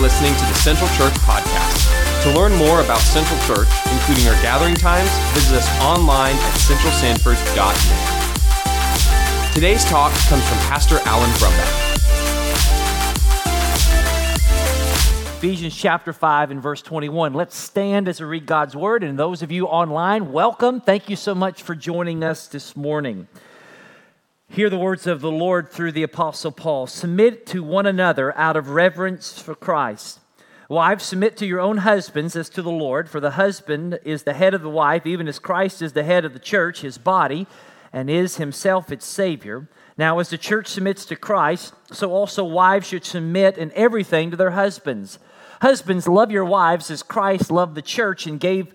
listening to the Central Church Podcast. To learn more about Central Church, including our gathering times, visit us online at centralsanford.net. Today's talk comes from Pastor Alan Brumback. Ephesians chapter 5 and verse 21. Let's stand as we read God's word. And those of you online, welcome. Thank you so much for joining us this morning. Hear the words of the Lord through the Apostle Paul. Submit to one another out of reverence for Christ. Wives, submit to your own husbands as to the Lord, for the husband is the head of the wife, even as Christ is the head of the church, his body, and is himself its Savior. Now, as the church submits to Christ, so also wives should submit in everything to their husbands. Husbands, love your wives as Christ loved the church and gave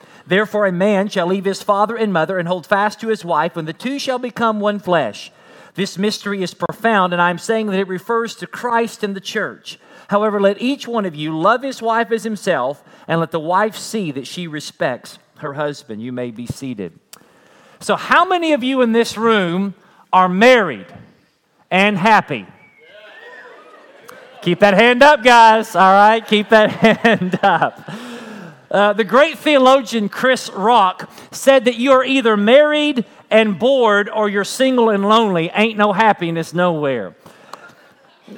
Therefore, a man shall leave his father and mother and hold fast to his wife, and the two shall become one flesh. This mystery is profound, and I'm saying that it refers to Christ and the church. However, let each one of you love his wife as himself, and let the wife see that she respects her husband. You may be seated. So, how many of you in this room are married and happy? Keep that hand up, guys. All right, keep that hand up. Uh, the great theologian Chris Rock said that you are either married and bored or you're single and lonely. Ain't no happiness nowhere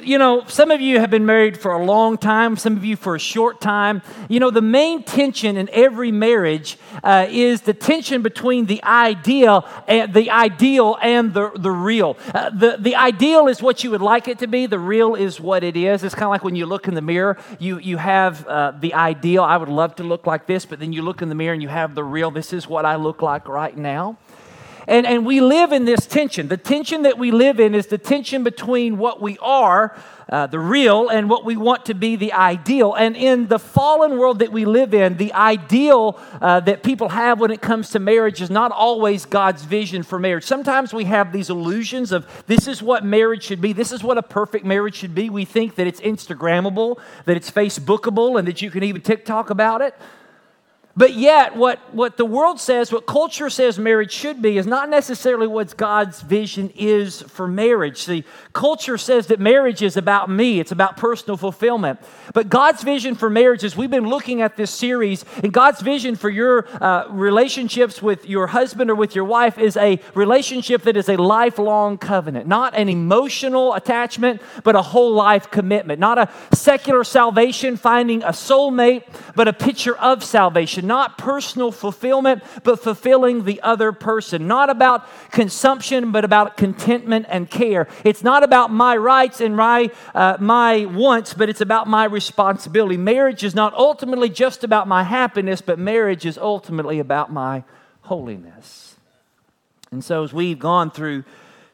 you know, some of you have been married for a long time, some of you for a short time. You know, the main tension in every marriage uh, is the tension between the ideal and the ideal and the, the real. Uh, the, the ideal is what you would like it to be, the real is what it is. It's kind of like when you look in the mirror, you, you have uh, the ideal, I would love to look like this, but then you look in the mirror and you have the real, this is what I look like right now. And, and we live in this tension. The tension that we live in is the tension between what we are, uh, the real, and what we want to be the ideal. And in the fallen world that we live in, the ideal uh, that people have when it comes to marriage is not always God's vision for marriage. Sometimes we have these illusions of this is what marriage should be, this is what a perfect marriage should be. We think that it's Instagrammable, that it's Facebookable, and that you can even TikTok about it. But yet, what, what the world says, what culture says marriage should be, is not necessarily what God's vision is for marriage. See, culture says that marriage is about me, it's about personal fulfillment. But God's vision for marriage, as we've been looking at this series, and God's vision for your uh, relationships with your husband or with your wife is a relationship that is a lifelong covenant, not an emotional attachment, but a whole life commitment. Not a secular salvation, finding a soulmate, but a picture of salvation not personal fulfillment, but fulfilling the other person. Not about consumption, but about contentment and care. It's not about my rights and my, uh, my wants, but it's about my responsibility. Marriage is not ultimately just about my happiness, but marriage is ultimately about my holiness. And so, as we've gone through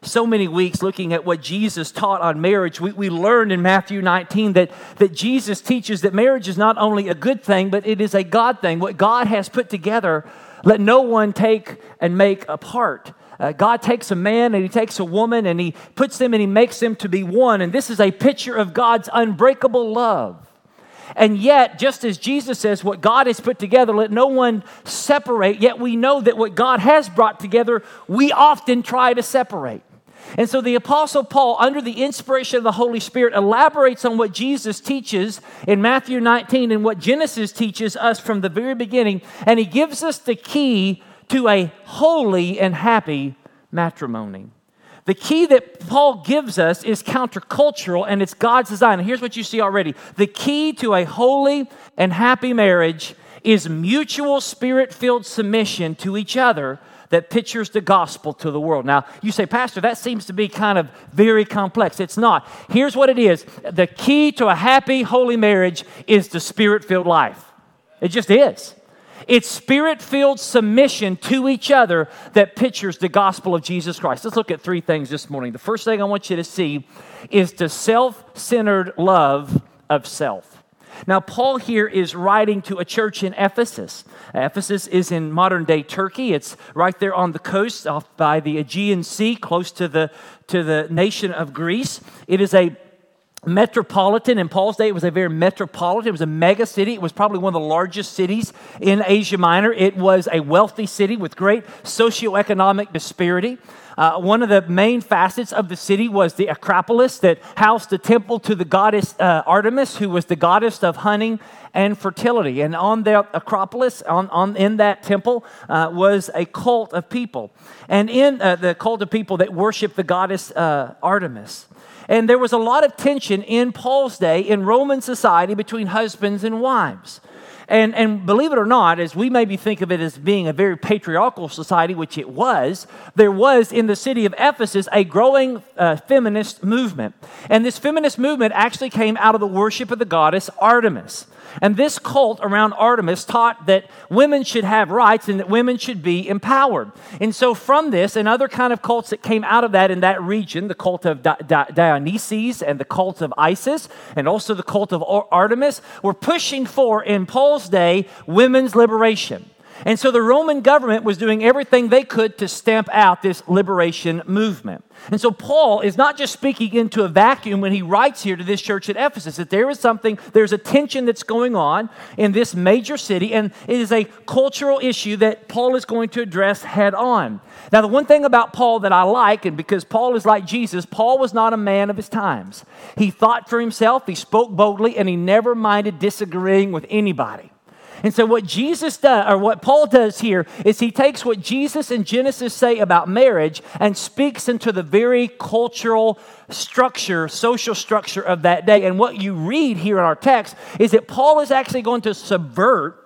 so many weeks looking at what Jesus taught on marriage, we, we learned in Matthew 19 that, that Jesus teaches that marriage is not only a good thing, but it is a God thing. What God has put together, let no one take and make apart. Uh, God takes a man and he takes a woman and he puts them and he makes them to be one. And this is a picture of God's unbreakable love. And yet, just as Jesus says, what God has put together, let no one separate, yet we know that what God has brought together, we often try to separate. And so the Apostle Paul, under the inspiration of the Holy Spirit, elaborates on what Jesus teaches in Matthew 19 and what Genesis teaches us from the very beginning. And he gives us the key to a holy and happy matrimony. The key that Paul gives us is countercultural and it's God's design. And here's what you see already the key to a holy and happy marriage is mutual spirit filled submission to each other that pictures the gospel to the world. Now, you say, Pastor, that seems to be kind of very complex. It's not. Here's what it is the key to a happy, holy marriage is the spirit filled life. It just is. It's spirit filled submission to each other that pictures the gospel of Jesus Christ. Let's look at three things this morning. The first thing I want you to see is the self centered love of self. Now, Paul here is writing to a church in Ephesus. Ephesus is in modern day Turkey. It's right there on the coast off by the Aegean Sea, close to the, to the nation of Greece. It is a metropolitan. In Paul's day, it was a very metropolitan. It was a mega city. It was probably one of the largest cities in Asia Minor. It was a wealthy city with great socioeconomic disparity. Uh, one of the main facets of the city was the Acropolis that housed the temple to the goddess uh, Artemis, who was the goddess of hunting and fertility. And on the Acropolis, on, on in that temple, uh, was a cult of people. And in uh, the cult of people that worship the goddess uh, Artemis. And there was a lot of tension in Paul's day in Roman society between husbands and wives. And, and believe it or not, as we maybe think of it as being a very patriarchal society, which it was, there was in the city of Ephesus a growing uh, feminist movement. And this feminist movement actually came out of the worship of the goddess Artemis. And this cult around Artemis taught that women should have rights and that women should be empowered. And so, from this and other kind of cults that came out of that in that region, the cult of Dionysus and the cult of Isis, and also the cult of Artemis, were pushing for, in Paul's day, women's liberation. And so the Roman government was doing everything they could to stamp out this liberation movement. And so Paul is not just speaking into a vacuum when he writes here to this church at Ephesus, that there is something, there's a tension that's going on in this major city, and it is a cultural issue that Paul is going to address head on. Now, the one thing about Paul that I like, and because Paul is like Jesus, Paul was not a man of his times. He thought for himself, he spoke boldly, and he never minded disagreeing with anybody. And so, what Jesus does, or what Paul does here, is he takes what Jesus and Genesis say about marriage and speaks into the very cultural structure, social structure of that day. And what you read here in our text is that Paul is actually going to subvert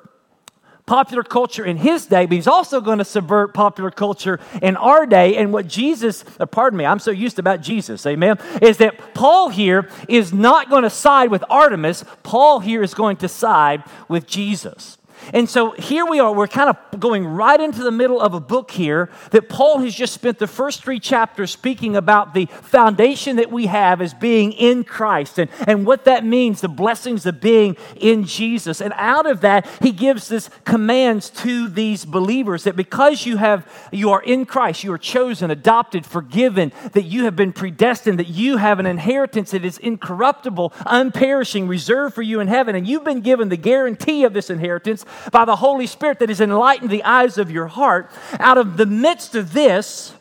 popular culture in his day, but he's also going to subvert popular culture in our day. And what Jesus, uh, pardon me, I'm so used about Jesus, amen, is that Paul here is not going to side with Artemis. Paul here is going to side with Jesus. And so here we are, we're kind of going right into the middle of a book here that Paul has just spent the first three chapters speaking about the foundation that we have as being in Christ and, and what that means, the blessings of being in Jesus. And out of that, he gives this commands to these believers that because you have you are in Christ, you are chosen, adopted, forgiven, that you have been predestined, that you have an inheritance that is incorruptible, unperishing, reserved for you in heaven, and you've been given the guarantee of this inheritance by the Holy Spirit that has enlightened the eyes of your heart. Out of the midst of this,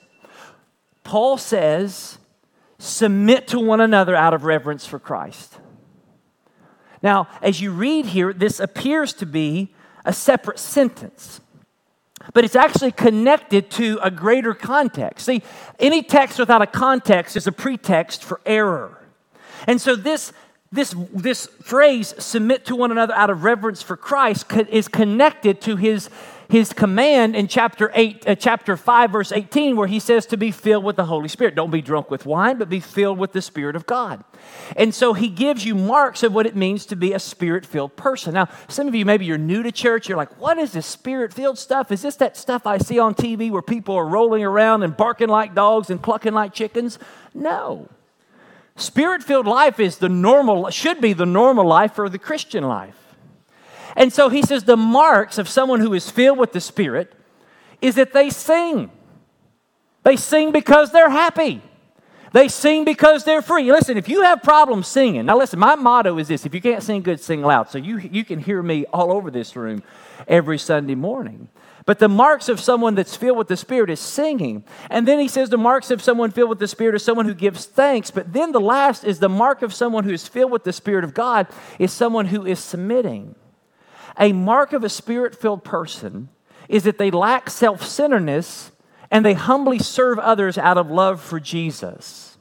Paul says, submit to one another out of reverence for Christ. Now, as you read here, this appears to be a separate sentence, but it's actually connected to a greater context. See, any text without a context is a pretext for error. And so this this, this phrase, submit to one another out of reverence for Christ, is connected to his, his command in chapter, eight, uh, chapter 5, verse 18, where he says to be filled with the Holy Spirit. Don't be drunk with wine, but be filled with the Spirit of God. And so he gives you marks of what it means to be a spirit filled person. Now, some of you, maybe you're new to church, you're like, what is this spirit filled stuff? Is this that stuff I see on TV where people are rolling around and barking like dogs and clucking like chickens? No. Spirit filled life is the normal, should be the normal life for the Christian life. And so he says the marks of someone who is filled with the Spirit is that they sing. They sing because they're happy. They sing because they're free. Listen, if you have problems singing, now listen, my motto is this if you can't sing good, sing loud. So you, you can hear me all over this room every Sunday morning. But the marks of someone that's filled with the Spirit is singing. And then he says the marks of someone filled with the Spirit is someone who gives thanks. But then the last is the mark of someone who is filled with the Spirit of God is someone who is submitting. A mark of a spirit filled person is that they lack self centeredness and they humbly serve others out of love for Jesus.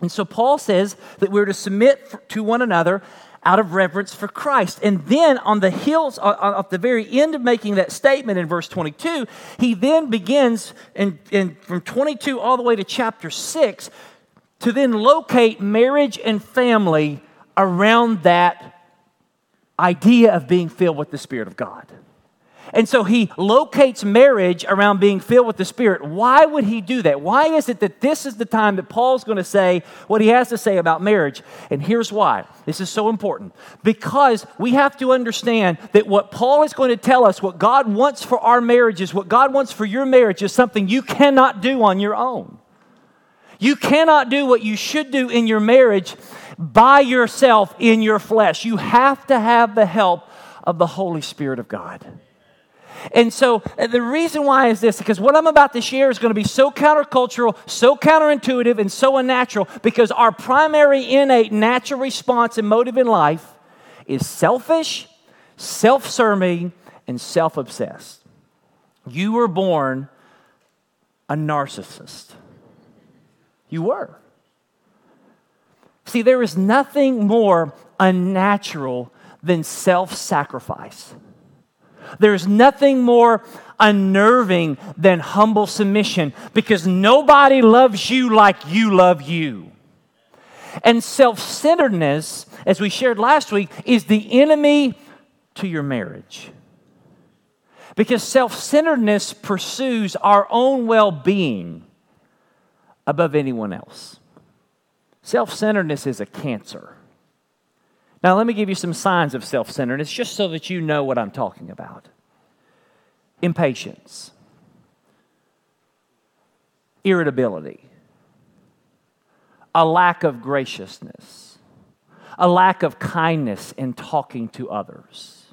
And so Paul says that we're to submit to one another out of reverence for Christ. And then on the heels, uh, uh, at the very end of making that statement in verse 22, he then begins in, in, from 22 all the way to chapter 6 to then locate marriage and family around that idea of being filled with the Spirit of God. And so he locates marriage around being filled with the Spirit. Why would he do that? Why is it that this is the time that Paul's going to say what he has to say about marriage? And here's why. This is so important. Because we have to understand that what Paul is going to tell us, what God wants for our marriages, what God wants for your marriage, is something you cannot do on your own. You cannot do what you should do in your marriage by yourself in your flesh. You have to have the help of the Holy Spirit of God. And so the reason why is this because what I'm about to share is going to be so countercultural, so counterintuitive, and so unnatural because our primary innate natural response and motive in life is selfish, self serving, and self obsessed. You were born a narcissist. You were. See, there is nothing more unnatural than self sacrifice. There's nothing more unnerving than humble submission because nobody loves you like you love you. And self centeredness, as we shared last week, is the enemy to your marriage. Because self centeredness pursues our own well being above anyone else. Self centeredness is a cancer. Now, let me give you some signs of self centeredness just so that you know what I'm talking about. Impatience, irritability, a lack of graciousness, a lack of kindness in talking to others.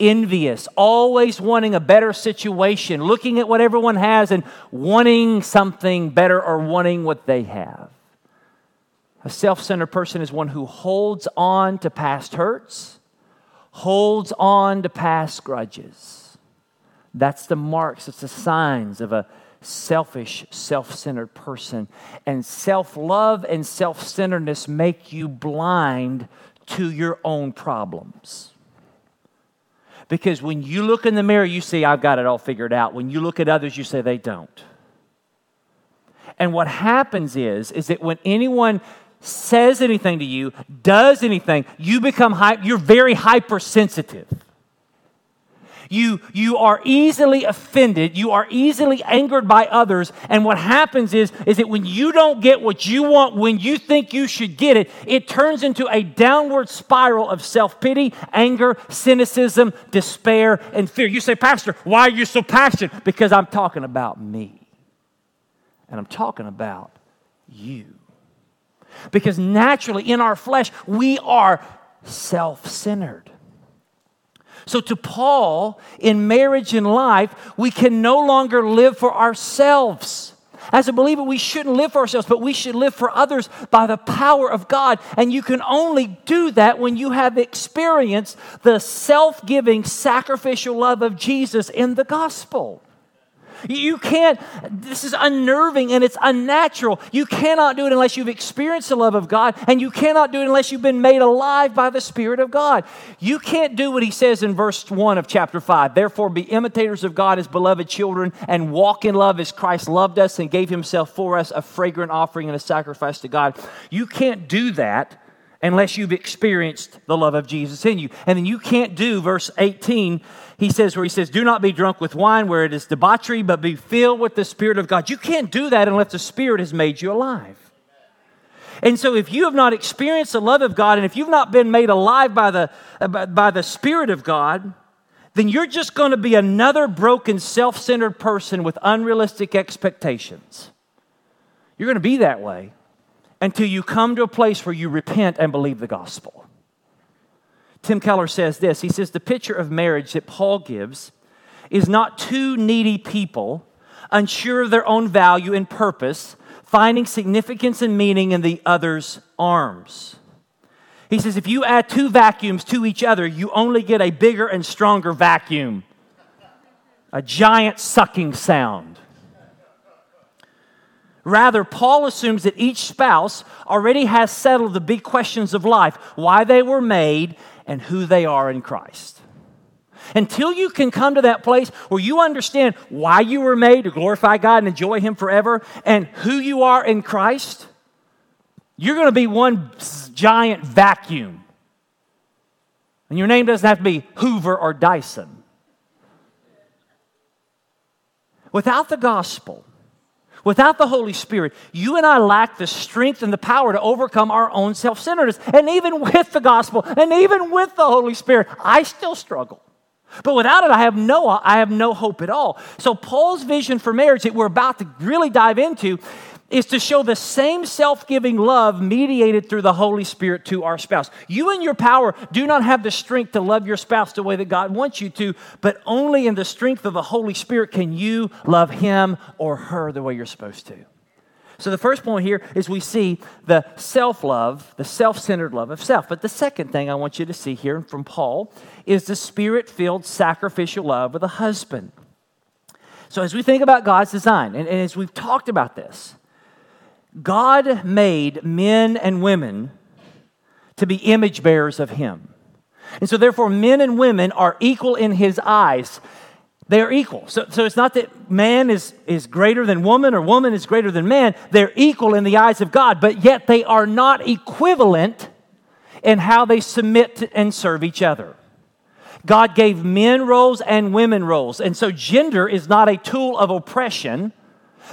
Envious, always wanting a better situation, looking at what everyone has and wanting something better or wanting what they have a self centered person is one who holds on to past hurts, holds on to past grudges. That's the marks, it's the signs of a selfish, self centered person. And self love and self centeredness make you blind to your own problems. Because when you look in the mirror, you see, I've got it all figured out. When you look at others, you say they don't. And what happens is, is that when anyone says anything to you, does anything, you become you're very hypersensitive. You, you are easily offended. You are easily angered by others. And what happens is, is that when you don't get what you want, when you think you should get it, it turns into a downward spiral of self pity, anger, cynicism, despair, and fear. You say, Pastor, why are you so passionate? Because I'm talking about me. And I'm talking about you. Because naturally, in our flesh, we are self centered. So, to Paul, in marriage and life, we can no longer live for ourselves. As a believer, we shouldn't live for ourselves, but we should live for others by the power of God. And you can only do that when you have experienced the self giving, sacrificial love of Jesus in the gospel. You can't, this is unnerving and it's unnatural. You cannot do it unless you've experienced the love of God, and you cannot do it unless you've been made alive by the Spirit of God. You can't do what he says in verse 1 of chapter 5. Therefore, be imitators of God as beloved children, and walk in love as Christ loved us and gave himself for us, a fragrant offering and a sacrifice to God. You can't do that unless you've experienced the love of Jesus in you. And then you can't do verse 18 he says, where he says, Do not be drunk with wine where it is debauchery, but be filled with the Spirit of God. You can't do that unless the Spirit has made you alive. And so, if you have not experienced the love of God, and if you've not been made alive by the, by the Spirit of God, then you're just going to be another broken, self centered person with unrealistic expectations. You're going to be that way until you come to a place where you repent and believe the gospel. Tim Keller says this He says, The picture of marriage that Paul gives is not two needy people, unsure of their own value and purpose, finding significance and meaning in the other's arms. He says, if you add two vacuums to each other, you only get a bigger and stronger vacuum, a giant sucking sound. Rather, Paul assumes that each spouse already has settled the big questions of life why they were made and who they are in Christ. Until you can come to that place where you understand why you were made to glorify God and enjoy Him forever and who you are in Christ, you're going to be one giant vacuum. And your name doesn't have to be Hoover or Dyson. Without the gospel, without the Holy Spirit, you and I lack the strength and the power to overcome our own self centeredness. And even with the gospel and even with the Holy Spirit, I still struggle. But without it, I have no, I have no hope at all. So Paul's vision for marriage that we're about to really dive into is to show the same self giving love mediated through the Holy Spirit to our spouse. You and your power do not have the strength to love your spouse the way that God wants you to, but only in the strength of the Holy Spirit can you love him or her the way you're supposed to. So, the first point here is we see the self love, the self centered love of self. But the second thing I want you to see here from Paul is the spirit filled sacrificial love of the husband. So, as we think about God's design, and, and as we've talked about this, God made men and women to be image bearers of Him. And so, therefore, men and women are equal in His eyes. They are equal. So, so it's not that man is, is greater than woman or woman is greater than man. They're equal in the eyes of God, but yet they are not equivalent in how they submit and serve each other. God gave men roles and women roles. And so gender is not a tool of oppression,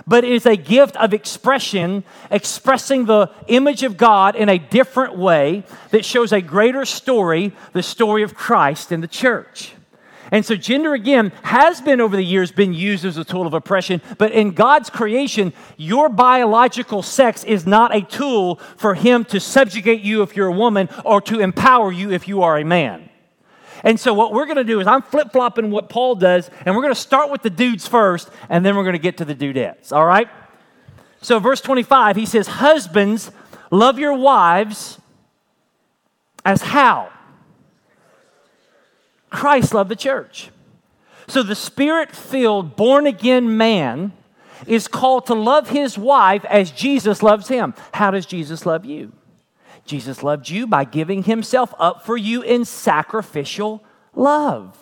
but it is a gift of expression, expressing the image of God in a different way that shows a greater story, the story of Christ in the church. And so gender again has been over the years been used as a tool of oppression, but in God's creation, your biological sex is not a tool for him to subjugate you if you're a woman or to empower you if you are a man. And so, what we're going to do is I'm flip flopping what Paul does, and we're going to start with the dudes first, and then we're going to get to the dudettes. All right? So, verse 25, he says, Husbands, love your wives as how? Christ loved the church. So, the spirit filled, born again man is called to love his wife as Jesus loves him. How does Jesus love you? Jesus loved you by giving himself up for you in sacrificial love.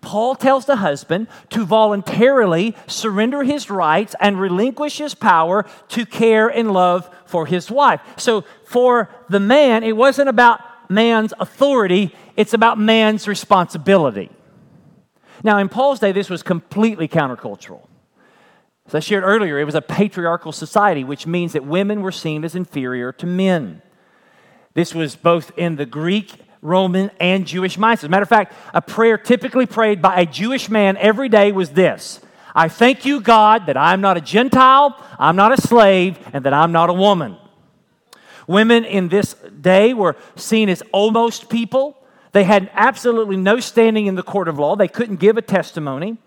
Paul tells the husband to voluntarily surrender his rights and relinquish his power to care and love for his wife. So, for the man, it wasn't about man's authority, it's about man's responsibility. Now, in Paul's day, this was completely countercultural. As I shared earlier, it was a patriarchal society, which means that women were seen as inferior to men. This was both in the Greek, Roman, and Jewish mindset. As a matter of fact, a prayer typically prayed by a Jewish man every day was this I thank you, God, that I'm not a Gentile, I'm not a slave, and that I'm not a woman. Women in this day were seen as almost people. They had absolutely no standing in the court of law. They couldn't give a testimony.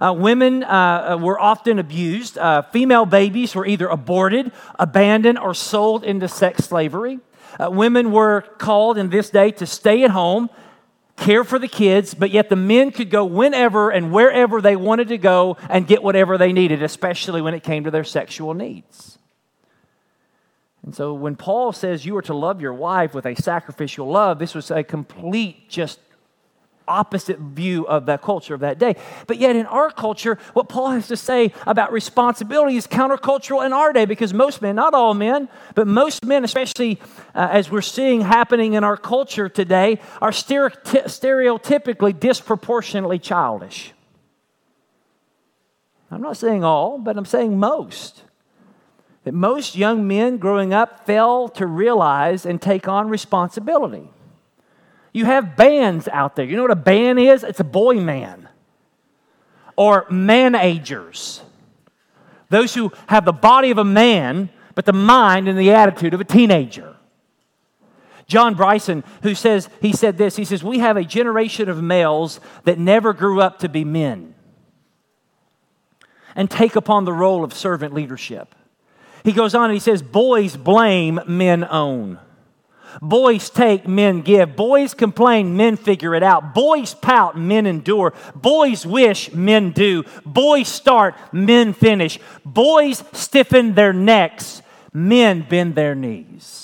Uh, women uh, were often abused. Uh, female babies were either aborted, abandoned, or sold into sex slavery. Uh, women were called in this day to stay at home, care for the kids, but yet the men could go whenever and wherever they wanted to go and get whatever they needed, especially when it came to their sexual needs. And so when Paul says you are to love your wife with a sacrificial love, this was a complete just opposite view of that culture of that day. But yet, in our culture, what Paul has to say about responsibility is countercultural in our day because most men, not all men, but most men, especially uh, as we're seeing happening in our culture today, are stereotypically disproportionately childish. I'm not saying all, but I'm saying most. That most young men growing up fail to realize and take on responsibility. You have bands out there. You know what a band is? It's a boy man. Or managers. Those who have the body of a man, but the mind and the attitude of a teenager. John Bryson, who says, he said this, he says, We have a generation of males that never grew up to be men and take upon the role of servant leadership. He goes on and he says, Boys blame, men own. Boys take, men give. Boys complain, men figure it out. Boys pout, men endure. Boys wish, men do. Boys start, men finish. Boys stiffen their necks, men bend their knees.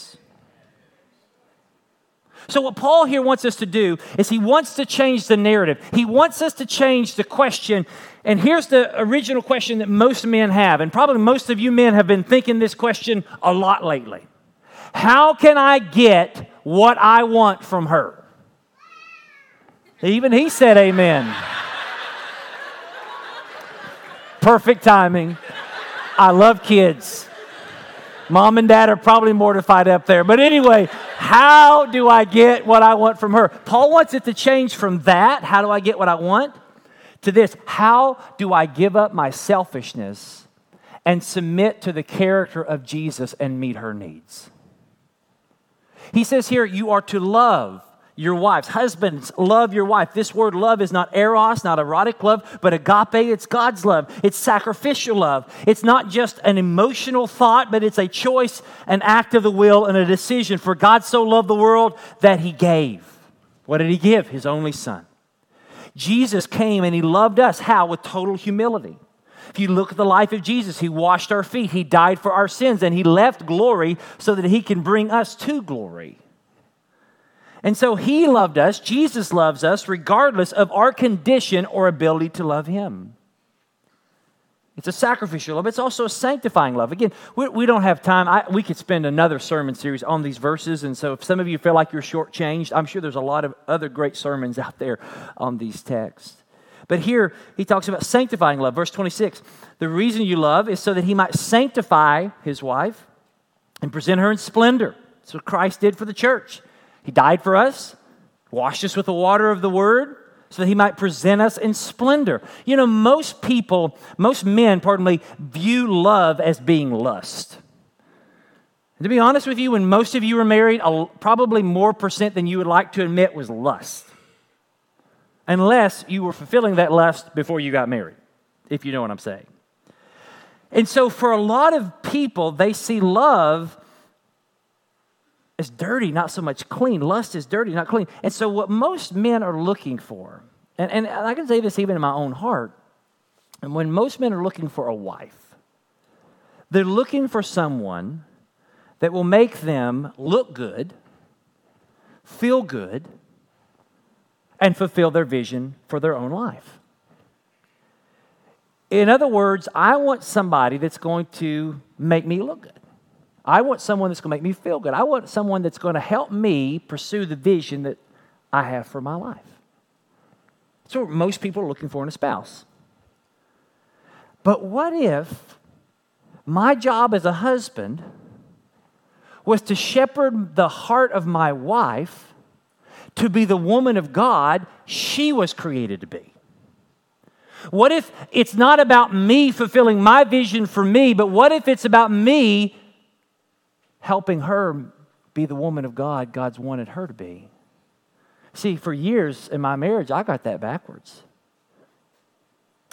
So, what Paul here wants us to do is he wants to change the narrative. He wants us to change the question. And here's the original question that most men have, and probably most of you men have been thinking this question a lot lately. How can I get what I want from her? Even he said amen. perfect timing. I love kids. Mom and dad are probably mortified up there. But anyway, how do I get what I want from her? Paul wants it to change from that, how do I get what I want, to this how do I give up my selfishness and submit to the character of Jesus and meet her needs? He says here, you are to love your wives. Husbands, love your wife. This word love is not eros, not erotic love, but agape. It's God's love. It's sacrificial love. It's not just an emotional thought, but it's a choice, an act of the will, and a decision. For God so loved the world that he gave. What did he give? His only son. Jesus came and he loved us. How? With total humility. If you look at the life of Jesus, he washed our feet, he died for our sins, and he left glory so that he can bring us to glory. And so he loved us, Jesus loves us, regardless of our condition or ability to love him. It's a sacrificial love. It's also a sanctifying love. Again, we, we don't have time. I, we could spend another sermon series on these verses. And so if some of you feel like you're shortchanged, I'm sure there's a lot of other great sermons out there on these texts. But here he talks about sanctifying love. Verse 26 The reason you love is so that he might sanctify his wife and present her in splendor. That's what Christ did for the church. He died for us, washed us with the water of the word, so that he might present us in splendor. You know, most people, most men, pardon me, view love as being lust. And to be honest with you, when most of you were married, probably more percent than you would like to admit was lust. Unless you were fulfilling that lust before you got married, if you know what I'm saying. And so, for a lot of people, they see love as dirty, not so much clean. Lust is dirty, not clean. And so, what most men are looking for, and, and I can say this even in my own heart, and when most men are looking for a wife, they're looking for someone that will make them look good, feel good, and fulfill their vision for their own life. In other words, I want somebody that's going to make me look good. I want someone that's going to make me feel good. I want someone that's going to help me pursue the vision that I have for my life. That's what most people are looking for in a spouse. But what if my job as a husband was to shepherd the heart of my wife to be the woman of God she was created to be? What if it's not about me fulfilling my vision for me, but what if it's about me helping her be the woman of God God's wanted her to be. See, for years in my marriage, I got that backwards.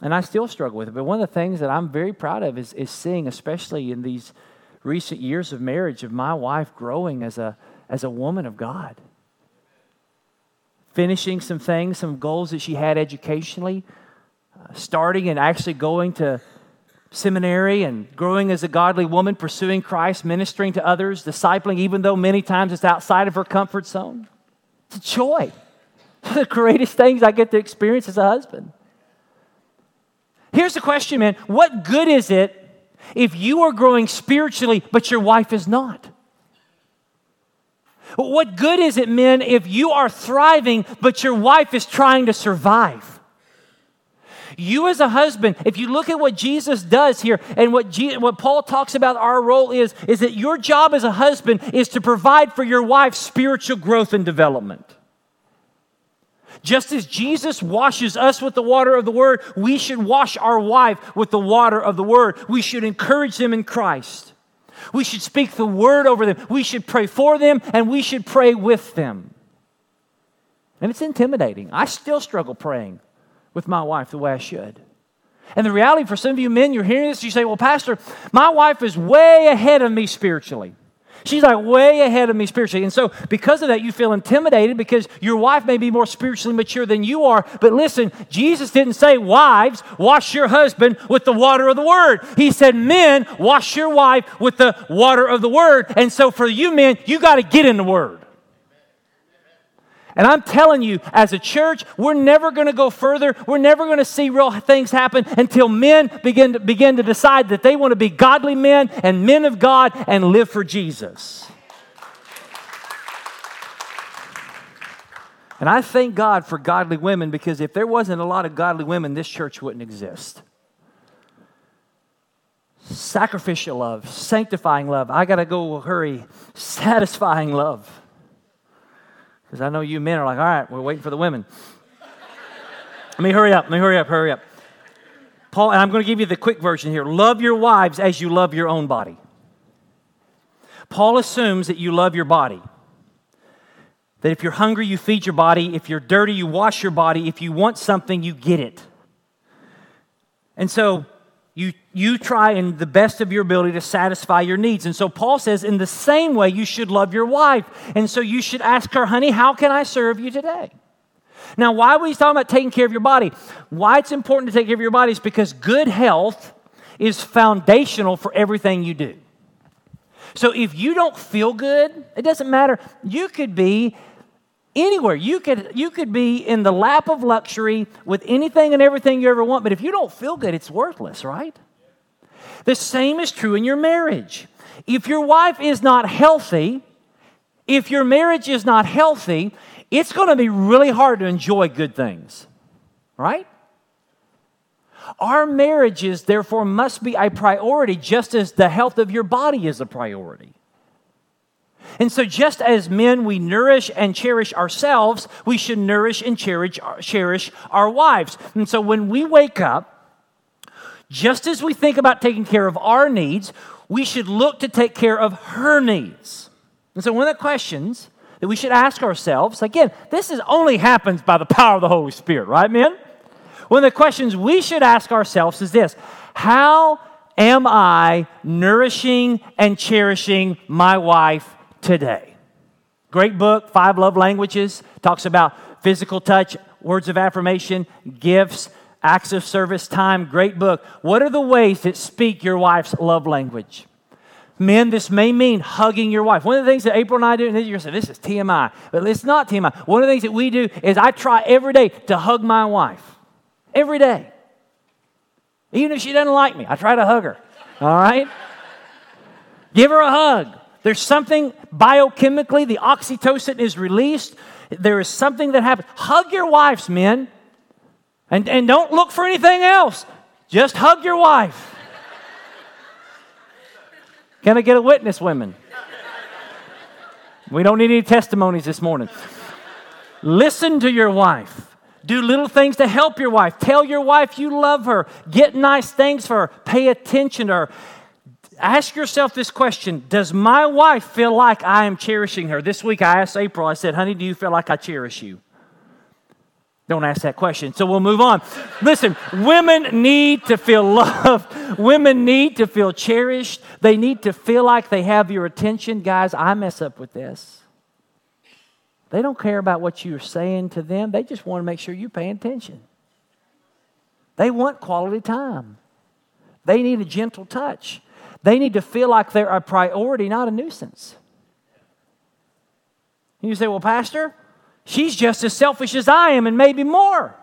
And I still struggle with it. But one of the things that I'm very proud of is, is seeing, especially in these recent years of marriage, of my wife growing as a, as a woman of God. Finishing some things, some goals that she had educationally, uh, starting and actually going to seminary and growing as a godly woman, pursuing Christ, ministering to others, discipling, even though many times it's outside of her comfort zone. It's a joy. One of the greatest things I get to experience as a husband. Here's the question, man what good is it if you are growing spiritually, but your wife is not? What good is it, men, if you are thriving, but your wife is trying to survive? You, as a husband, if you look at what Jesus does here and what, Je- what Paul talks about our role is, is that your job as a husband is to provide for your wife's spiritual growth and development. Just as Jesus washes us with the water of the word, we should wash our wife with the water of the word. We should encourage them in Christ. We should speak the word over them. We should pray for them and we should pray with them. And it's intimidating. I still struggle praying with my wife the way I should. And the reality for some of you men, you're hearing this, you say, Well, Pastor, my wife is way ahead of me spiritually. She's like way ahead of me spiritually. And so, because of that, you feel intimidated because your wife may be more spiritually mature than you are. But listen, Jesus didn't say, Wives, wash your husband with the water of the word. He said, Men, wash your wife with the water of the word. And so, for you men, you got to get in the word. And I'm telling you, as a church, we're never going to go further. We're never going to see real things happen until men begin to, begin to decide that they want to be godly men and men of God and live for Jesus. And I thank God for godly women because if there wasn't a lot of godly women, this church wouldn't exist. sacrificial love, sanctifying love. I got to go hurry, satisfying love. Because I know you men are like, all right, we're waiting for the women. Let me hurry up. Let me hurry up. Hurry up. Paul, and I'm going to give you the quick version here. Love your wives as you love your own body. Paul assumes that you love your body. That if you're hungry, you feed your body. If you're dirty, you wash your body. If you want something, you get it. And so you, you try in the best of your ability to satisfy your needs. And so Paul says, in the same way, you should love your wife. And so you should ask her, honey, how can I serve you today? Now, why are we talking about taking care of your body? Why it's important to take care of your body is because good health is foundational for everything you do. So if you don't feel good, it doesn't matter. You could be anywhere. You could, you could be in the lap of luxury with anything and everything you ever want, but if you don't feel good, it's worthless, right? The same is true in your marriage. If your wife is not healthy, if your marriage is not healthy, it's going to be really hard to enjoy good things, right? Our marriages, therefore, must be a priority just as the health of your body is a priority. And so, just as men, we nourish and cherish ourselves, we should nourish and cherish, cherish our wives. And so, when we wake up, just as we think about taking care of our needs, we should look to take care of her needs. And so, one of the questions that we should ask ourselves again, this is only happens by the power of the Holy Spirit, right, men? One of the questions we should ask ourselves is this How am I nourishing and cherishing my wife today? Great book, Five Love Languages, talks about physical touch, words of affirmation, gifts, acts of service, time. Great book. What are the ways that speak your wife's love language? Men, this may mean hugging your wife. One of the things that April and I do, and you're this is TMI, but it's not TMI. One of the things that we do is I try every day to hug my wife. Every day. Even if she doesn't like me, I try to hug her. All right? Give her a hug. There's something biochemically, the oxytocin is released. There is something that happens. Hug your wives, men. And, and don't look for anything else. Just hug your wife. Can I get a witness, women? We don't need any testimonies this morning. Listen to your wife. Do little things to help your wife. Tell your wife you love her. Get nice things for her. Pay attention to her. Ask yourself this question Does my wife feel like I am cherishing her? This week I asked April, I said, Honey, do you feel like I cherish you? Don't ask that question. So we'll move on. Listen, women need to feel loved. Women need to feel cherished. They need to feel like they have your attention. Guys, I mess up with this. They don't care about what you're saying to them, they just want to make sure you're paying attention. They want quality time, they need a gentle touch. They need to feel like they're a priority, not a nuisance. You say, Well, Pastor, She's just as selfish as I am and maybe more.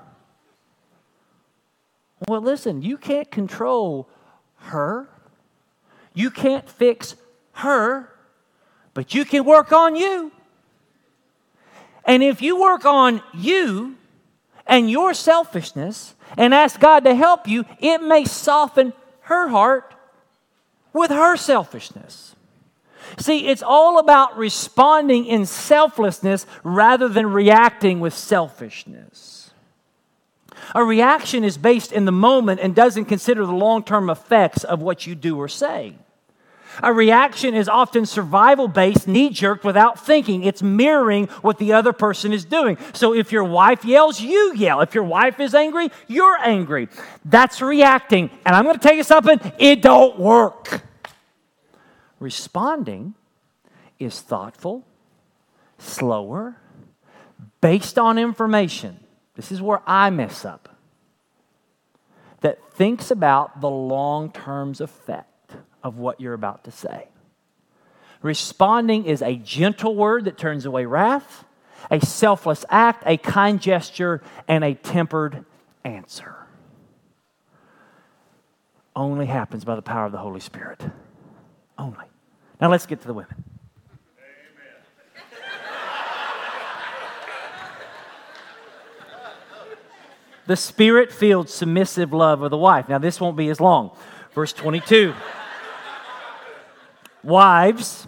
Well, listen, you can't control her. You can't fix her, but you can work on you. And if you work on you and your selfishness and ask God to help you, it may soften her heart with her selfishness. See, it's all about responding in selflessness rather than reacting with selfishness. A reaction is based in the moment and doesn't consider the long term effects of what you do or say. A reaction is often survival based, knee jerk without thinking. It's mirroring what the other person is doing. So if your wife yells, you yell. If your wife is angry, you're angry. That's reacting. And I'm going to tell you something, it don't work. Responding is thoughtful, slower, based on information. This is where I mess up. That thinks about the long term's effect of what you're about to say. Responding is a gentle word that turns away wrath, a selfless act, a kind gesture, and a tempered answer. Only happens by the power of the Holy Spirit. Only. Now let's get to the women. the spirit filled submissive love of the wife. Now, this won't be as long. Verse 22. Wives,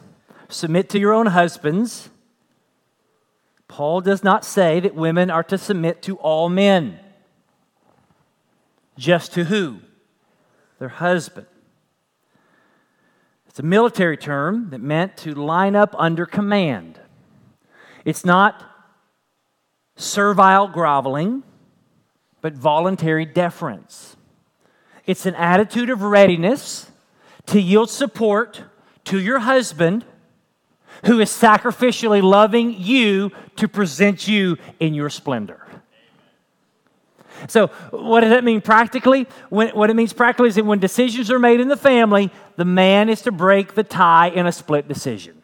submit to your own husbands. Paul does not say that women are to submit to all men. Just to who? Their husband. It's a military term that meant to line up under command. It's not servile groveling, but voluntary deference. It's an attitude of readiness to yield support to your husband who is sacrificially loving you to present you in your splendor. So, what does that mean practically? When, what it means practically is that when decisions are made in the family, the man is to break the tie in a split decision.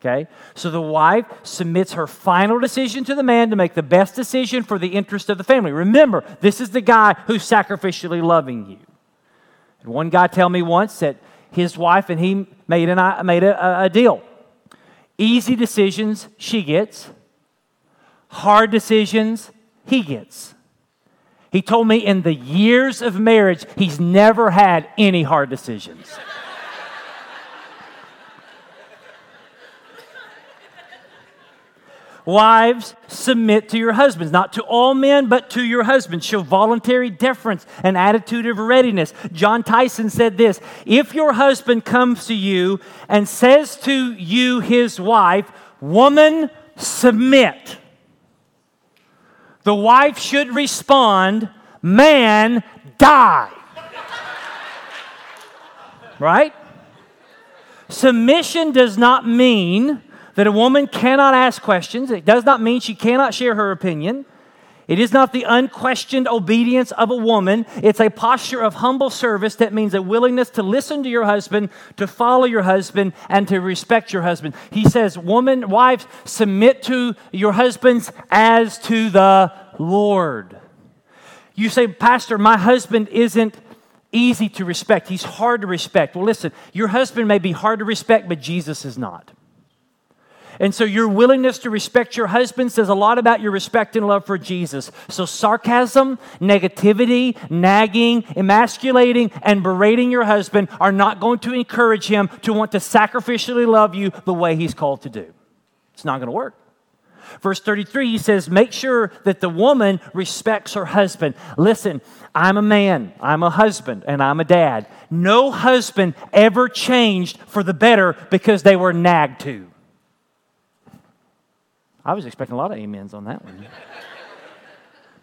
Okay? So the wife submits her final decision to the man to make the best decision for the interest of the family. Remember, this is the guy who's sacrificially loving you. And one guy told me once that his wife and he made, an, uh, made a, a deal. Easy decisions, she gets. Hard decisions, he gets. He told me in the years of marriage, he's never had any hard decisions. Wives, submit to your husbands, not to all men, but to your husbands. Show voluntary deference and attitude of readiness. John Tyson said this If your husband comes to you and says to you, his wife, Woman, submit, the wife should respond, Man, die. right? Submission does not mean that a woman cannot ask questions. It does not mean she cannot share her opinion. It is not the unquestioned obedience of a woman. It's a posture of humble service that means a willingness to listen to your husband, to follow your husband, and to respect your husband. He says, Woman, wives, submit to your husbands as to the Lord. You say, Pastor, my husband isn't easy to respect. He's hard to respect. Well, listen, your husband may be hard to respect, but Jesus is not. And so your willingness to respect your husband says a lot about your respect and love for Jesus. So sarcasm, negativity, nagging, emasculating, and berating your husband are not going to encourage him to want to sacrificially love you the way he's called to do. It's not going to work. Verse 33, he says, Make sure that the woman respects her husband. Listen, I'm a man, I'm a husband, and I'm a dad. No husband ever changed for the better because they were nagged to. I was expecting a lot of amens on that one.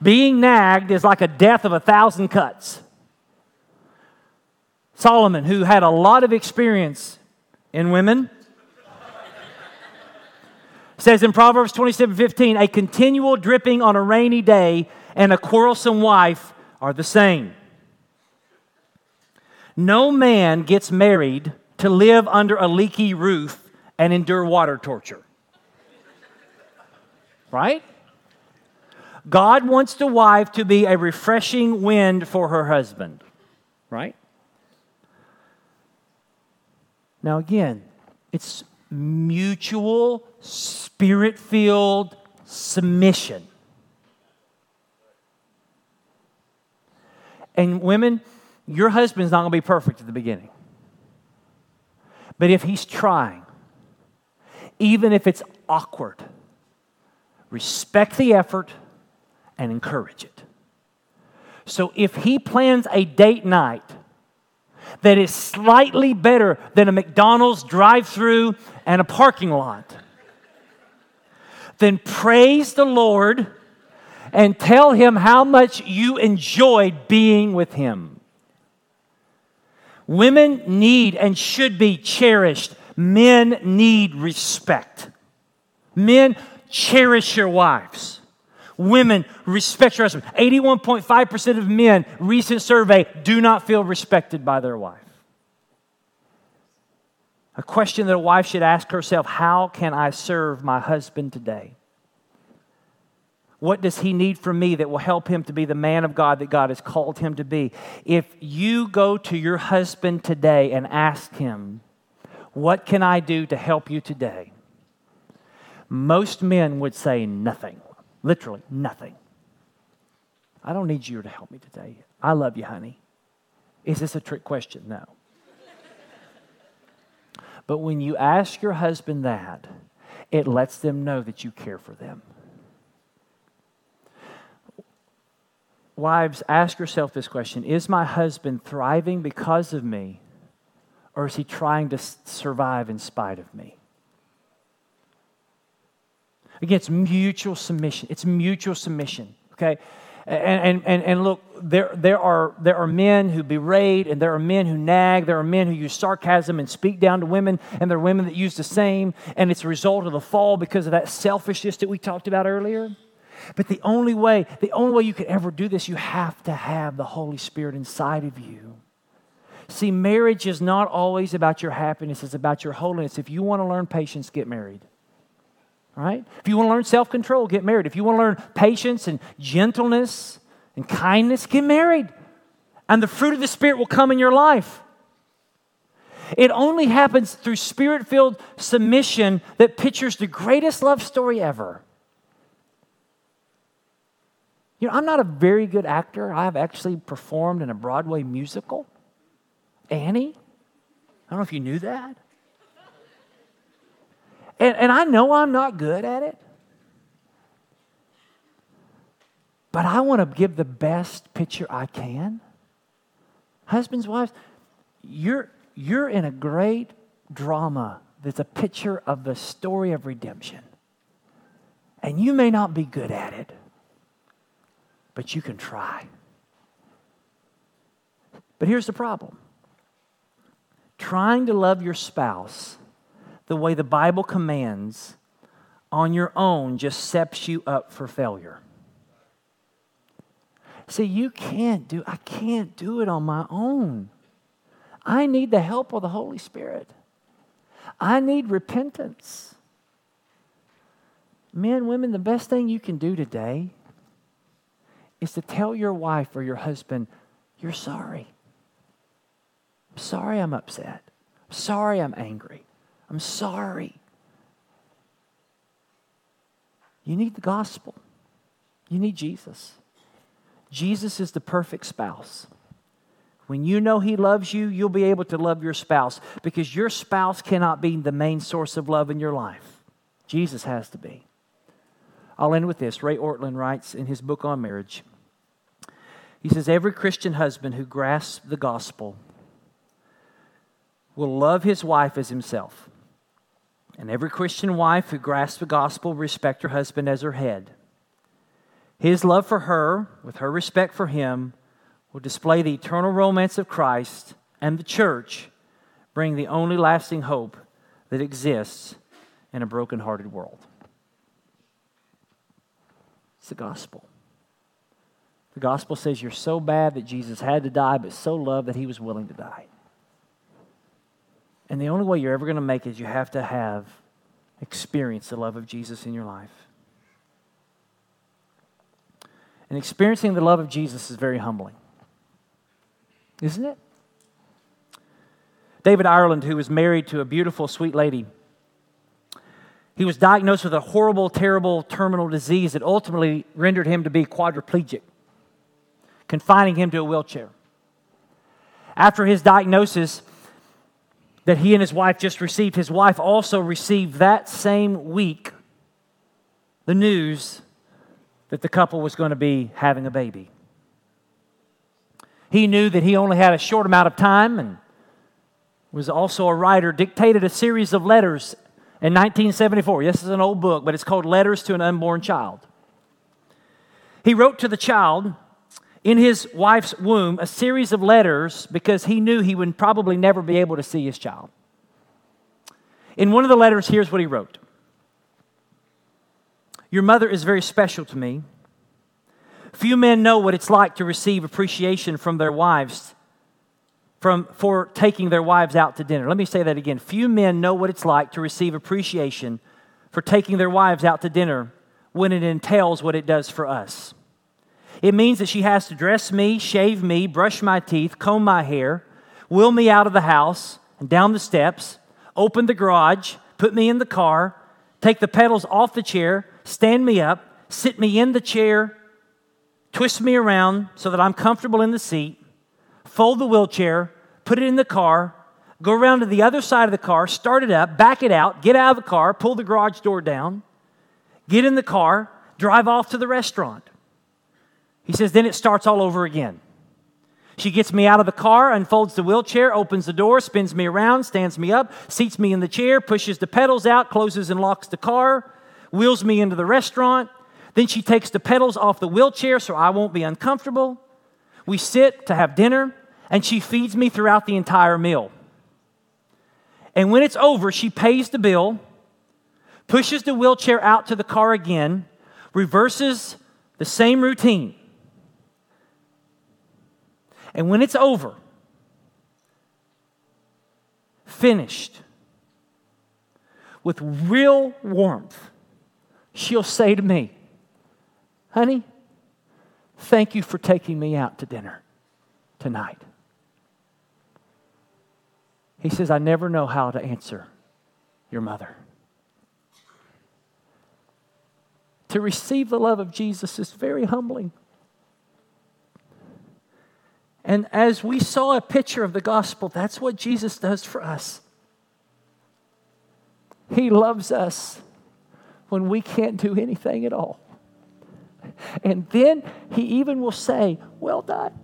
Being nagged is like a death of a thousand cuts. Solomon, who had a lot of experience in women, says in Proverbs 27 15, a continual dripping on a rainy day and a quarrelsome wife are the same. No man gets married to live under a leaky roof and endure water torture right? God wants the wife to be a refreshing wind for her husband, right? Now, again, it's mutual, spirit filled submission. And women, your husband's not going to be perfect at the beginning. But if he's trying, even if it's awkward, respect the effort, and encourage it. So if he plans a date night that is slightly better than a McDonald's drive through and a parking lot, then praise the Lord and tell him how much you enjoyed being with him. Women need and should be cherished. Men need respect. Men cherish your wives. Women, respect your husband. 81.5% of men, recent survey, do not feel respected by their wife. A question that a wife should ask herself how can I serve my husband today? What does he need from me that will help him to be the man of God that God has called him to be? If you go to your husband today and ask him, What can I do to help you today? Most men would say nothing. Literally, nothing. I don't need you to help me today. I love you, honey. Is this a trick question? No. But when you ask your husband that, it lets them know that you care for them. Wives, ask yourself this question Is my husband thriving because of me, or is he trying to survive in spite of me? Again, it's mutual submission. It's mutual submission, okay? And, and, and, look, there, there, are, there are men who berate, and there are men who nag, there are men who use sarcasm and speak down to women, and there are women that use the same, and it's a result of the fall because of that selfishness that we talked about earlier. But the only way, the only way you could ever do this, you have to have the Holy Spirit inside of you. See, marriage is not always about your happiness, it's about your holiness. If you want to learn patience, get married right? If you want to learn self control, get married. If you want to learn patience and gentleness and kindness, get married. And the fruit of the Spirit will come in your life. It only happens through spirit filled submission that pictures the greatest love story ever. You know, I'm not a very good actor. I've actually performed in a Broadway musical, Annie. I don't know if you knew that. And, and I know I'm not good at it. But I want to give the best picture I can. Husbands, wives, you're, you're in a great drama that's a picture of the story of redemption. And you may not be good at it, but you can try. But here's the problem trying to love your spouse the way the Bible commands on your own just sets you up for failure. See, you can't do, I can't do it on my own. I need the help of the Holy Spirit. I need repentance. Men, women, the best thing you can do today is to tell your wife or your husband, you're sorry. I'm sorry I'm upset. I'm sorry I'm angry. I'm sorry. You need the gospel. You need Jesus. Jesus is the perfect spouse. When you know He loves you, you'll be able to love your spouse because your spouse cannot be the main source of love in your life. Jesus has to be. I'll end with this. Ray Ortlund writes in his book on marriage He says, Every Christian husband who grasps the gospel will love his wife as himself. And every Christian wife who grasps the gospel respect her husband as her head. His love for her, with her respect for him, will display the eternal romance of Christ and the church, bring the only lasting hope that exists in a broken-hearted world. It's the gospel. The gospel says you're so bad that Jesus had to die, but so loved that he was willing to die. And the only way you're ever going to make it is you have to have experienced the love of Jesus in your life. And experiencing the love of Jesus is very humbling, isn't it? David Ireland, who was married to a beautiful, sweet lady, he was diagnosed with a horrible, terrible terminal disease that ultimately rendered him to be quadriplegic, confining him to a wheelchair. After his diagnosis, that he and his wife just received, his wife also received that same week the news that the couple was going to be having a baby. He knew that he only had a short amount of time and was also a writer, dictated a series of letters in 1974. This is an old book, but it's called Letters to an Unborn Child. He wrote to the child in his wife's womb a series of letters because he knew he would probably never be able to see his child. In one of the letters, here's what he wrote Your mother is very special to me. Few men know what it's like to receive appreciation from their wives from, for taking their wives out to dinner. Let me say that again. Few men know what it's like to receive appreciation for taking their wives out to dinner when it entails what it does for us. It means that she has to dress me, shave me, brush my teeth, comb my hair, wheel me out of the house and down the steps, open the garage, put me in the car, take the pedals off the chair, stand me up, sit me in the chair, twist me around so that I'm comfortable in the seat, fold the wheelchair, put it in the car, go around to the other side of the car, start it up, back it out, get out of the car, pull the garage door down, get in the car, drive off to the restaurant. He says, then it starts all over again. She gets me out of the car, unfolds the wheelchair, opens the door, spins me around, stands me up, seats me in the chair, pushes the pedals out, closes and locks the car, wheels me into the restaurant. Then she takes the pedals off the wheelchair so I won't be uncomfortable. We sit to have dinner, and she feeds me throughout the entire meal. And when it's over, she pays the bill, pushes the wheelchair out to the car again, reverses the same routine. And when it's over, finished, with real warmth, she'll say to me, Honey, thank you for taking me out to dinner tonight. He says, I never know how to answer your mother. To receive the love of Jesus is very humbling. And as we saw a picture of the gospel, that's what Jesus does for us. He loves us when we can't do anything at all. And then he even will say, Well done.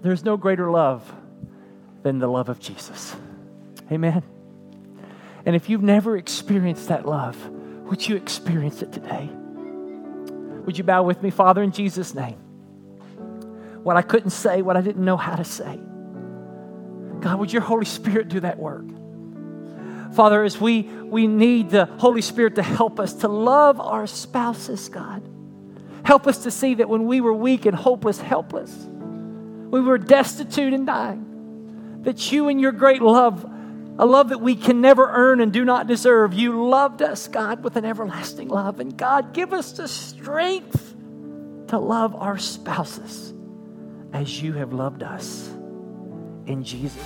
There's no greater love than the love of Jesus. Amen. And if you've never experienced that love, would you experience it today? Would you bow with me, Father, in Jesus' name? What I couldn't say, what I didn't know how to say. God, would your Holy Spirit do that work? Father, as we, we need the Holy Spirit to help us to love our spouses, God. Help us to see that when we were weak and hopeless, helpless, we were destitute and dying, that you and your great love, a love that we can never earn and do not deserve, you loved us, God, with an everlasting love. And God, give us the strength to love our spouses as you have loved us. In Jesus.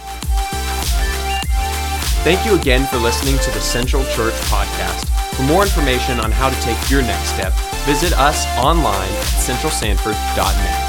Thank you again for listening to the Central Church podcast. For more information on how to take your next step, visit us online at centralsanford.net.